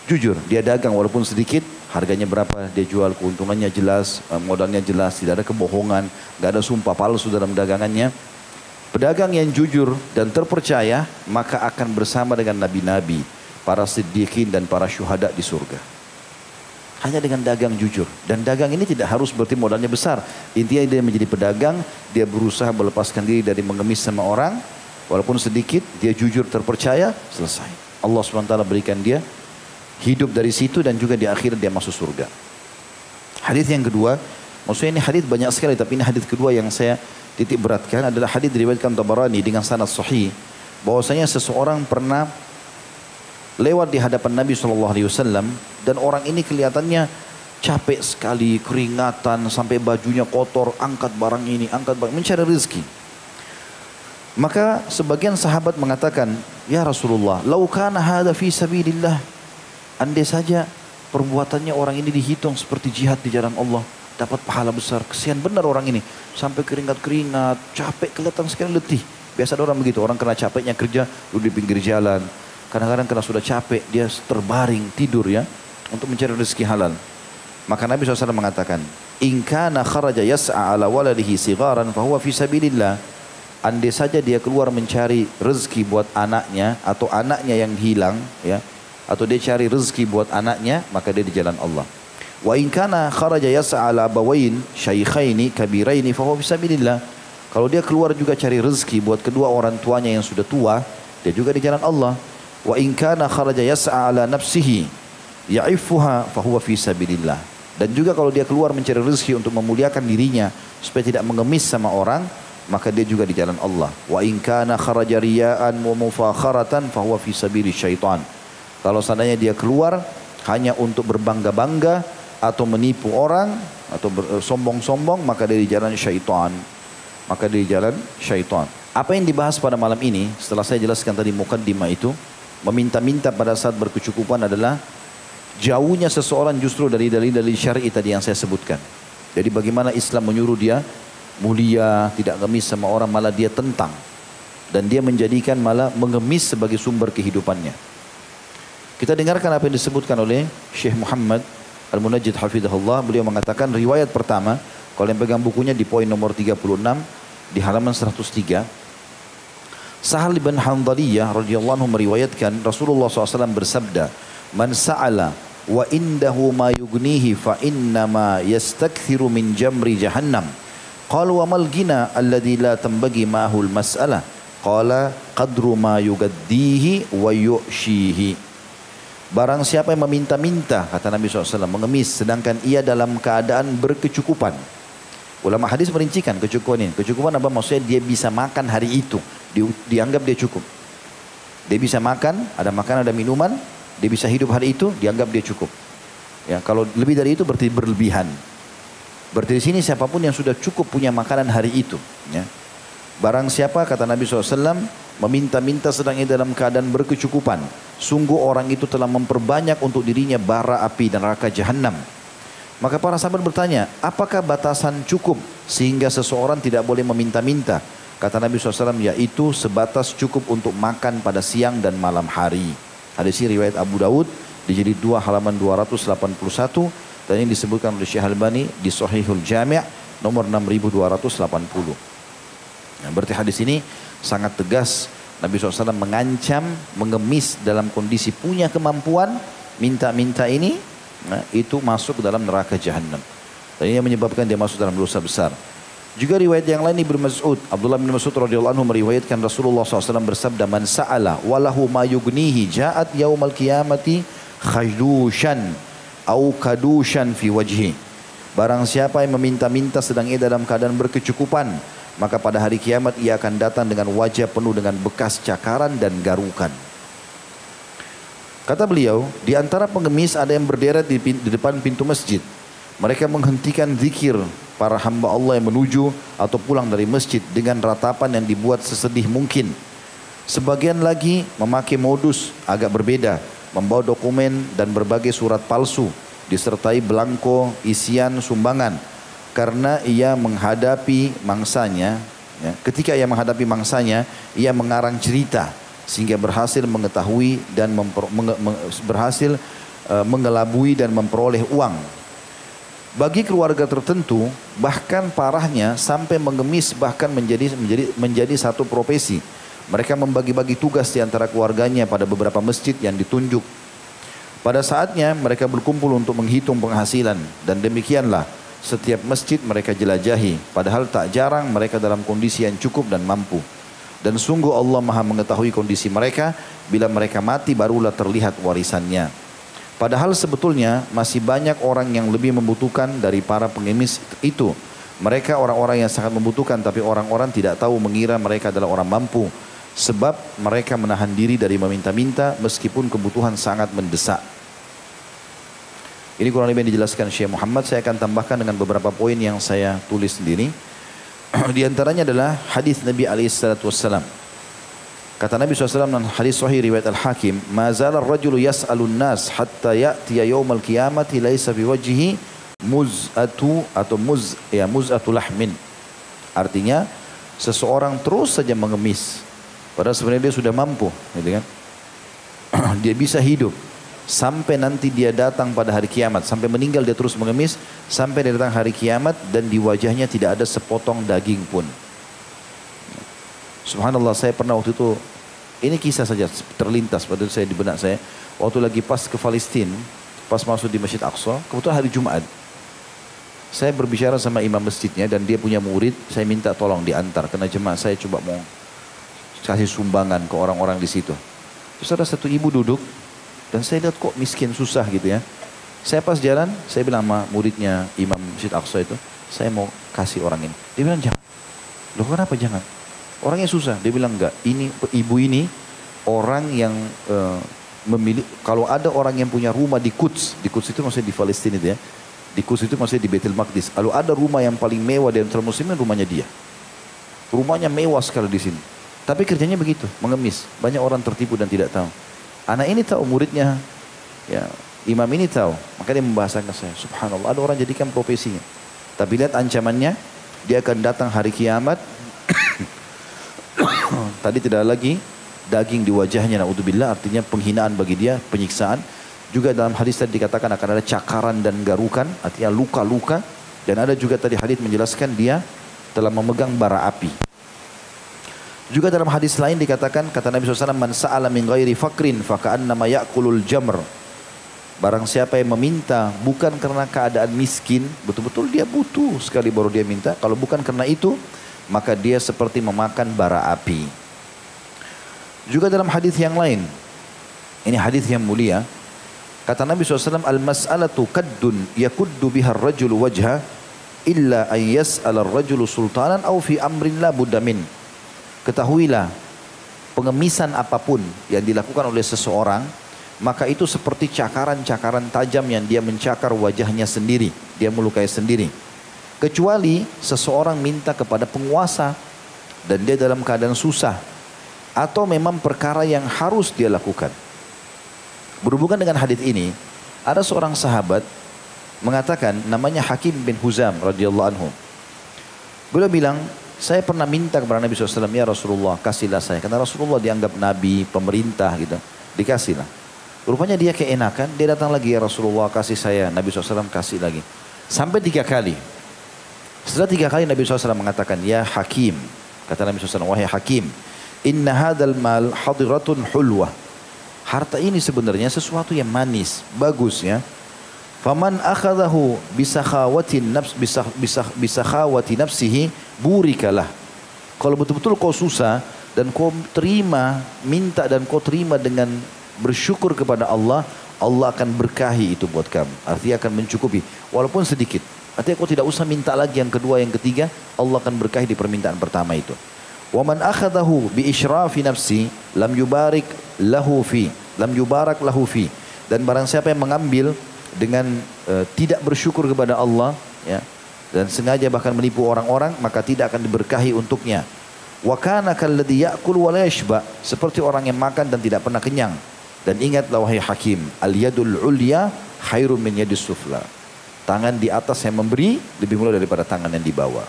Jujur, dia dagang walaupun sedikit, harganya berapa, dia jual, keuntungannya jelas, eh, modalnya jelas, tidak ada kebohongan, tidak ada sumpah palsu dalam dagangannya. Pedagang yang jujur dan terpercaya, maka akan bersama dengan nabi-nabi, para siddiqin dan para syuhada di surga. Hanya dengan dagang jujur. Dan dagang ini tidak harus berarti modalnya besar. Intinya dia menjadi pedagang, dia berusaha melepaskan diri dari mengemis sama orang. Walaupun sedikit, dia jujur terpercaya, selesai. Allah SWT berikan dia hidup dari situ dan juga di akhir dia masuk surga. Hadis yang kedua, maksudnya ini hadis banyak sekali tapi ini hadis kedua yang saya titik beratkan adalah hadis diriwayatkan Tabarani dengan sanad sahih bahwasanya seseorang pernah lewat di hadapan Nabi SAW dan orang ini kelihatannya capek sekali, keringatan sampai bajunya kotor, angkat barang ini, angkat barang, mencari rezeki. Maka sebagian sahabat mengatakan, Ya Rasulullah, laukana hada fi sabilillah. Andai saja perbuatannya orang ini dihitung seperti jihad di jalan Allah, dapat pahala besar. Kesian benar orang ini, sampai keringat-keringat, capek, kelihatan sekali letih. Biasa ada orang begitu, orang kena capeknya kerja, duduk di pinggir jalan, Kadang-kadang karena sudah capek, dia terbaring, tidur ya. Untuk mencari rezeki halal. Maka Nabi SAW mengatakan, In kana kharaja yas'a ala waladihi sigaran fahuwa fi sabilillah. Andai saja dia keluar mencari rezeki buat anaknya atau anaknya yang hilang ya atau dia cari rezeki buat anaknya maka dia di jalan Allah. Wa in kana kharaja yas'a ala abawain syaikhaini kabiraini fahuwa fi sabilillah. Kalau dia keluar juga cari rezeki buat kedua orang tuanya yang sudah tua, dia juga di jalan Allah. Wa in kana kharaja yas'a ala nafsihi ya'ifuha fahuwa fi sabilillah. Dan juga kalau dia keluar mencari rezeki untuk memuliakan dirinya supaya tidak mengemis sama orang, maka dia juga di jalan Allah. Wa in kana kharaja riya'an wa mufakharatan fahuwa fi sabili syaitan. Kalau seandainya dia keluar hanya untuk berbangga-bangga atau menipu orang atau eh, sombong-sombong maka dia di jalan syaitan. Maka dia di jalan syaitan. Apa yang dibahas pada malam ini setelah saya jelaskan tadi mukaddimah itu meminta-minta pada saat berkecukupan adalah jauhnya seseorang justru dari dalil-dalil syar'i tadi yang saya sebutkan. Jadi bagaimana Islam menyuruh dia mulia, tidak ngemis sama orang, malah dia tentang. Dan dia menjadikan malah mengemis sebagai sumber kehidupannya. Kita dengarkan apa yang disebutkan oleh Syekh Muhammad Al-Munajjid Hafidhullah. Beliau mengatakan riwayat pertama, kalau yang pegang bukunya di poin nomor 36, di halaman 103. Sahal bin Hanzaliyah radhiyallahu anhu meriwayatkan Rasulullah SAW bersabda, "Man sa'ala wa indahu ma yugnihi fa innama yastakthiru min jamri jahannam." Qala wa mal gina alladhi la tambagi ma'hu al-mas'alah? Qala qadru ma yugaddihi wa yu'shihi. Barang siapa yang meminta-minta, kata Nabi SAW, mengemis, sedangkan ia dalam keadaan berkecukupan. Ulama hadis merincikan kecukupan ini. Kecukupan apa maksudnya? Dia bisa makan hari itu di, dianggap dia cukup. Dia bisa makan, ada makan, ada minuman, dia bisa hidup hari itu, dianggap dia cukup. Ya, kalau lebih dari itu berarti berlebihan. Berarti di sini siapa pun yang sudah cukup punya makanan hari itu, ya. Barang siapa kata Nabi SAW meminta-minta sedang dalam keadaan berkecukupan. Sungguh orang itu telah memperbanyak untuk dirinya bara api dan neraka jahanam. Maka para sahabat bertanya, apakah batasan cukup sehingga seseorang tidak boleh meminta-minta? Kata Nabi SAW, yaitu sebatas cukup untuk makan pada siang dan malam hari. Hadis ini riwayat Abu Dawud di jilid 2 halaman 281 dan ini disebutkan oleh Syekh Albani di Sahihul Jami' nomor 6280. Nah, berarti hadis ini sangat tegas Nabi SAW mengancam, mengemis dalam kondisi punya kemampuan, minta-minta ini, nah, itu masuk ke dalam neraka jahanam. Dan ini menyebabkan dia masuk dalam dosa besar. Juga riwayat yang lain Ibnu Mas'ud, Abdullah bin Mas'ud radhiyallahu anhu meriwayatkan Rasulullah SAW bersabda, "Man sa'ala walahu ma yugnihi ja'at yaumal qiyamati khajlushan au kadushan fi wajhi." Barang siapa yang meminta-minta sedang ia dalam keadaan berkecukupan, maka pada hari kiamat ia akan datang dengan wajah penuh dengan bekas cakaran dan garukan. Kata beliau, di antara pengemis ada yang berderet di, di depan pintu masjid. Mereka menghentikan zikir para hamba Allah yang menuju atau pulang dari masjid dengan ratapan yang dibuat sesedih mungkin. Sebagian lagi memakai modus agak berbeda, membawa dokumen dan berbagai surat palsu disertai belangko isian sumbangan karena ia menghadapi mangsanya ya, ketika ia menghadapi mangsanya ia mengarang cerita sehingga berhasil mengetahui dan memper, menge, berhasil uh, mengelabui dan memperoleh uang bagi keluarga tertentu bahkan parahnya sampai mengemis bahkan menjadi menjadi menjadi satu profesi mereka membagi-bagi tugas di antara keluarganya pada beberapa masjid yang ditunjuk. Pada saatnya mereka berkumpul untuk menghitung penghasilan dan demikianlah setiap masjid mereka jelajahi. Padahal tak jarang mereka dalam kondisi yang cukup dan mampu. Dan sungguh Allah maha mengetahui kondisi mereka. Bila mereka mati barulah terlihat warisannya. Padahal sebetulnya masih banyak orang yang lebih membutuhkan dari para pengemis itu. Mereka orang-orang yang sangat membutuhkan tapi orang-orang tidak tahu mengira mereka adalah orang mampu. Sebab mereka menahan diri dari meminta-minta meskipun kebutuhan sangat mendesak. Ini kurang lebih yang dijelaskan Syekh Muhammad. Saya akan tambahkan dengan beberapa poin yang saya tulis sendiri. Di antaranya adalah hadis Nabi Alaihissalam. Kata Nabi SAW dalam hadis sahih riwayat Al-Hakim, "Ma zala ar-rajulu yas'alun nas hatta ya'tiya yawmal qiyamati laisa biwajhihi muz'atu atau muz ya muz'atu lahmin." Artinya seseorang terus saja mengemis Padahal sebenarnya dia sudah mampu, gitu kan? dia bisa hidup sampai nanti dia datang pada hari kiamat, sampai meninggal dia terus mengemis. Sampai dia datang hari kiamat dan di wajahnya tidak ada sepotong daging pun. Subhanallah saya pernah waktu itu ini kisah saja terlintas pada saya di benak saya. Waktu lagi pas ke Palestina pas masuk di Masjid Aqsa kebetulan hari Jumat saya berbicara sama imam masjidnya dan dia punya murid saya minta tolong diantar. Karena jemaah saya coba mau kasih sumbangan ke orang-orang di situ. Terus ada satu ibu duduk dan saya lihat kok miskin susah gitu ya. Saya pas jalan, saya bilang sama muridnya Imam Syed Aqsa itu, saya mau kasih orang ini. Dia bilang jangan. Loh kenapa jangan? Orangnya susah. Dia bilang enggak. Ini ibu ini orang yang uh, memilih. Kalau ada orang yang punya rumah di Quds, di Quds itu maksudnya di Palestina itu ya. Di Quds itu maksudnya di Betel Maqdis. Kalau ada rumah yang paling mewah di antara muslimin, rumahnya dia. Rumahnya mewah sekali di sini. Tapi kerjanya begitu, mengemis. Banyak orang tertipu dan tidak tahu. Anak ini tahu muridnya, ya imam ini tahu. Maka dia membahasakan saya, subhanallah ada orang jadikan profesinya. Tapi lihat ancamannya, dia akan datang hari kiamat. Tadi tidak lagi daging di wajahnya, naudzubillah artinya penghinaan bagi dia, penyiksaan. Juga dalam hadis tadi dikatakan akan ada cakaran dan garukan, artinya luka-luka. Dan ada juga tadi hadis menjelaskan dia telah memegang bara api. Juga dalam hadis lain dikatakan kata Nabi SAW man sa'ala min ghairi fakrin faka'annama ya'kulul jamr. Barang siapa yang meminta bukan karena keadaan miskin, betul-betul dia butuh sekali baru dia minta. Kalau bukan karena itu, maka dia seperti memakan bara api. Juga dalam hadis yang lain, ini hadis yang mulia, kata Nabi SAW, al-mas'alatu kaddun yakuddu biha rajulu wajha illa an yas'ala rajulu sultanan au fi amrin la budamin. Ketahuilah, pengemisan apa pun yang dilakukan oleh seseorang, maka itu seperti cakaran-cakaran tajam yang dia mencakar wajahnya sendiri. Dia melukai sendiri. Kecuali seseorang minta kepada penguasa dan dia dalam keadaan susah. Atau memang perkara yang harus dia lakukan. Berhubungan dengan hadis ini, ada seorang sahabat mengatakan namanya Hakim bin Huzam radhiyallahu anhu. Beliau bilang, saya pernah minta kepada Nabi SAW, ya Rasulullah kasihlah saya. Karena Rasulullah dianggap Nabi, pemerintah gitu. Dikasihlah. Rupanya dia keenakan, dia datang lagi ya Rasulullah kasih saya. Nabi SAW kasih lagi. Sampai tiga kali. Setelah tiga kali Nabi SAW mengatakan, ya Hakim. Kata Nabi SAW, wahai Hakim. Inna hadal mal hadiratun hulwah. Harta ini sebenarnya sesuatu yang manis, bagus ya. Faman akhadahu bisakhawatin nafs bisah, bisah, bisakhawati nafsihi burikalah. Kalau betul-betul kau susah dan kau terima, minta dan kau terima dengan bersyukur kepada Allah, Allah akan berkahi itu buat kamu. Artinya akan mencukupi, walaupun sedikit. Artinya kau tidak usah minta lagi yang kedua, yang ketiga, Allah akan berkahi di permintaan pertama itu. Waman akhadahu bi isyrafi nafsi lam yubarik lahu fi, lam yubarak lahu fi. Dan barang siapa yang mengambil dengan uh, tidak bersyukur kepada Allah ya dan sengaja bahkan menipu orang-orang maka tidak akan diberkahi untuknya Wa kana kalladhi ya'kul wa la. Seperti orang yang makan dan tidak pernah kenyang. Dan ingatlah wahai hakim, al yadul ulya khairun min yadis sufla. Tangan di atas yang memberi lebih mulia daripada tangan yang dibawa.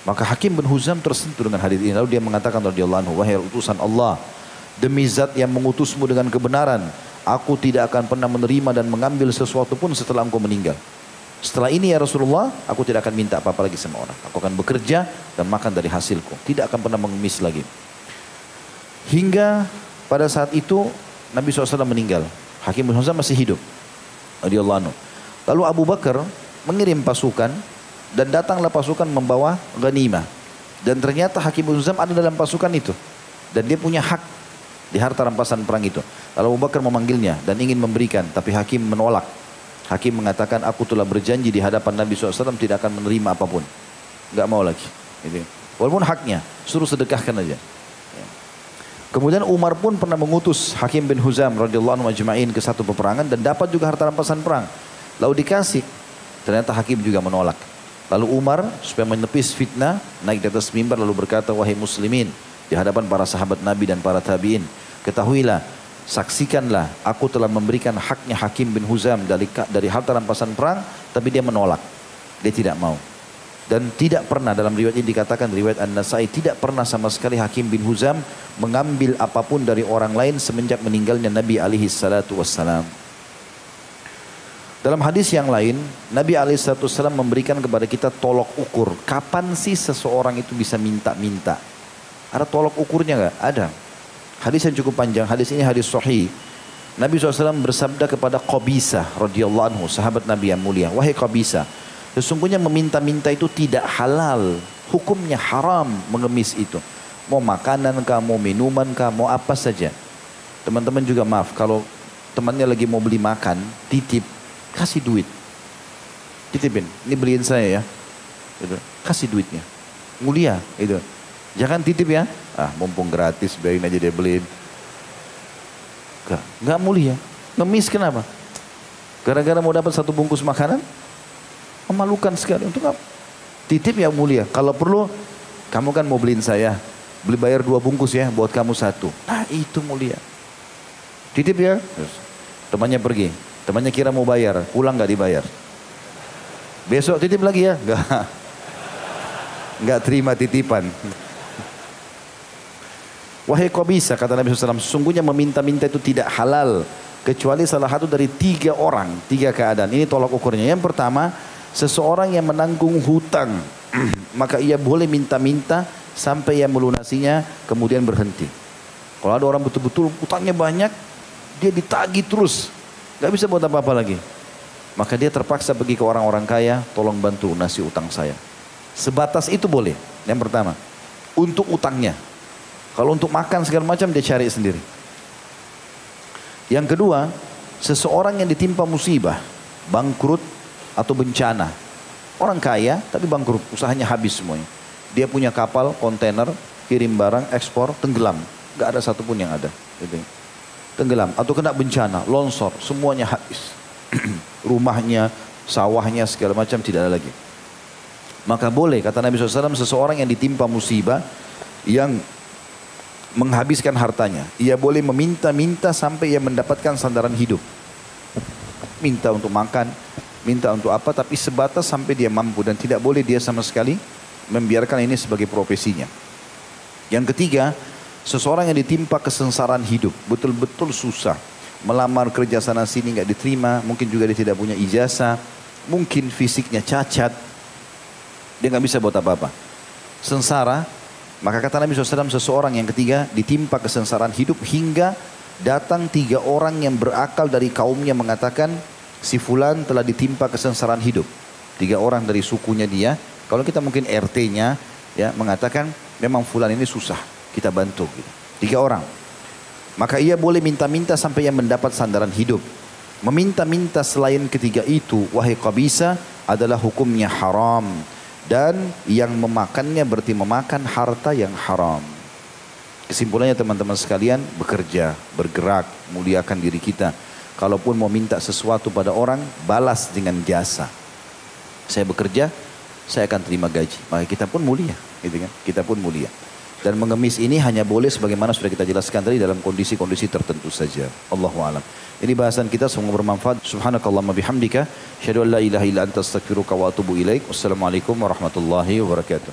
Maka Hakim bin Huzam tersentuh dengan hadis ini. Lalu dia mengatakan radhiyallahu anhu, wahai utusan Allah, demi zat yang mengutusmu dengan kebenaran, aku tidak akan pernah menerima dan mengambil sesuatu pun setelah engkau meninggal. Setelah ini ya Rasulullah, aku tidak akan minta apa-apa lagi sama orang. Aku akan bekerja dan makan dari hasilku. Tidak akan pernah mengemis lagi. Hingga pada saat itu Nabi SAW meninggal. Hakim bin Huzam masih hidup. Lalu Abu Bakar mengirim pasukan dan datanglah pasukan membawa ghanimah. Dan ternyata Hakim bin ada dalam pasukan itu. Dan dia punya hak di harta rampasan perang itu. Lalu Abu Bakar memanggilnya dan ingin memberikan. Tapi Hakim menolak. Hakim mengatakan aku telah berjanji di hadapan Nabi SAW tidak akan menerima apa pun. Gak mau lagi. Gitu. Walaupun haknya, suruh sedekahkan aja. Ya. Kemudian Umar pun pernah mengutus Hakim bin Huzam radhiyallahu anhu majma'in ke satu peperangan dan dapat juga harta rampasan perang. Lalu dikasih. Ternyata Hakim juga menolak. Lalu Umar supaya menepis fitnah naik di atas mimbar lalu berkata wahai muslimin di hadapan para sahabat Nabi dan para tabi'in ketahuilah saksikanlah aku telah memberikan haknya Hakim bin Huzam dari dari harta rampasan perang tapi dia menolak dia tidak mau dan tidak pernah dalam riwayat ini dikatakan riwayat An-Nasai tidak pernah sama sekali Hakim bin Huzam mengambil apa pun dari orang lain semenjak meninggalnya Nabi alaihi salatu wassalam. Dalam hadis yang lain, Nabi alaihi salatu wassalam memberikan kepada kita tolok ukur. Kapan sih seseorang itu bisa minta-minta? Ada tolok ukurnya nggak? Ada. Hadis yang cukup panjang, hadis ini hadis sahih. Nabi SAW bersabda kepada Qabisa radhiyallahu anhu, sahabat Nabi yang mulia, wahai Qabisa, sesungguhnya meminta-minta itu tidak halal, hukumnya haram mengemis itu. Mau makanan kah, mau minuman kah, mau apa saja. Teman-teman juga maaf, kalau temannya lagi mau beli makan, titip, kasih duit. Titipin, ini beliin saya ya. Gitu. Kasih duitnya. Mulia, itu. Jangan titip ya. Ah, mumpung gratis, biarin aja dia beliin. Gak, gak mulia. Ngemis kenapa? Gara-gara mau dapat satu bungkus makanan? Memalukan sekali. Untuk apa? Titip ya mulia. Kalau perlu, kamu kan mau beliin saya. Beli bayar dua bungkus ya, buat kamu satu. Nah itu mulia. Titip ya. Terus, temannya pergi. Temannya kira mau bayar, pulang gak dibayar. Besok titip lagi ya? Gak. Gak terima titipan. Wahai bisa kata Nabi SAW, sesungguhnya meminta-minta itu tidak halal. Kecuali salah satu dari tiga orang, tiga keadaan. Ini tolak ukurnya. Yang pertama, seseorang yang menanggung hutang. maka ia boleh minta-minta sampai ia melunasinya, kemudian berhenti. Kalau ada orang betul-betul hutangnya banyak, dia ditagi terus. Gak bisa buat apa-apa lagi. Maka dia terpaksa pergi ke orang-orang kaya, tolong bantu nasi utang saya. Sebatas itu boleh. Yang pertama, untuk utangnya. Kalau untuk makan segala macam dia cari sendiri. Yang kedua, seseorang yang ditimpa musibah, bangkrut atau bencana. Orang kaya tapi bangkrut, usahanya habis semuanya. Dia punya kapal, kontainer, kirim barang, ekspor, tenggelam. Gak ada satupun yang ada. Gitu. Tenggelam atau kena bencana, longsor, semuanya habis. Rumahnya, sawahnya, segala macam tidak ada lagi. Maka boleh kata Nabi SAW seseorang yang ditimpa musibah yang menghabiskan hartanya. Ia boleh meminta-minta sampai ia mendapatkan sandaran hidup. Minta untuk makan, minta untuk apa, tapi sebatas sampai dia mampu dan tidak boleh dia sama sekali membiarkan ini sebagai profesinya. Yang ketiga, seseorang yang ditimpa kesengsaraan hidup, betul-betul susah. Melamar kerja sana sini nggak diterima, mungkin juga dia tidak punya ijazah, mungkin fisiknya cacat, dia nggak bisa buat apa-apa. Sengsara, maka kata Nabi SAW seseorang yang ketiga ditimpa kesengsaraan hidup hingga datang tiga orang yang berakal dari kaumnya mengatakan si fulan telah ditimpa kesengsaraan hidup. Tiga orang dari sukunya dia. Kalau kita mungkin RT-nya ya mengatakan memang fulan ini susah kita bantu. Gitu. Tiga orang. Maka ia boleh minta-minta sampai ia mendapat sandaran hidup. Meminta-minta selain ketiga itu, wahai kabisa adalah hukumnya haram dan yang memakannya berarti memakan harta yang haram. Kesimpulannya teman-teman sekalian bekerja, bergerak, muliakan diri kita. Kalaupun mau minta sesuatu pada orang, balas dengan jasa. Saya bekerja, saya akan terima gaji. Maka kita pun mulia, gitu kan? Kita pun mulia. Dan mengemis ini hanya boleh sebagaimana sudah kita jelaskan tadi dalam kondisi-kondisi tertentu saja. Allahu a'lam. Ini bahasan kita semoga bermanfaat. Subhanakallahumma bihamdika, la ilaha illa anta astaghfiruka wa atubu ilaik. Wassalamualaikum warahmatullahi wabarakatuh.